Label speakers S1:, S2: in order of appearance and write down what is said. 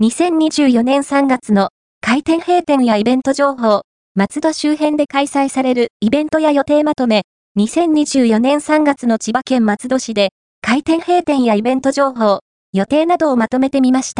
S1: 2024年3月の開店閉店やイベント情報、松戸周辺で開催されるイベントや予定まとめ、2024年3月の千葉県松戸市で開店閉店やイベント情報、予定などをまとめてみました。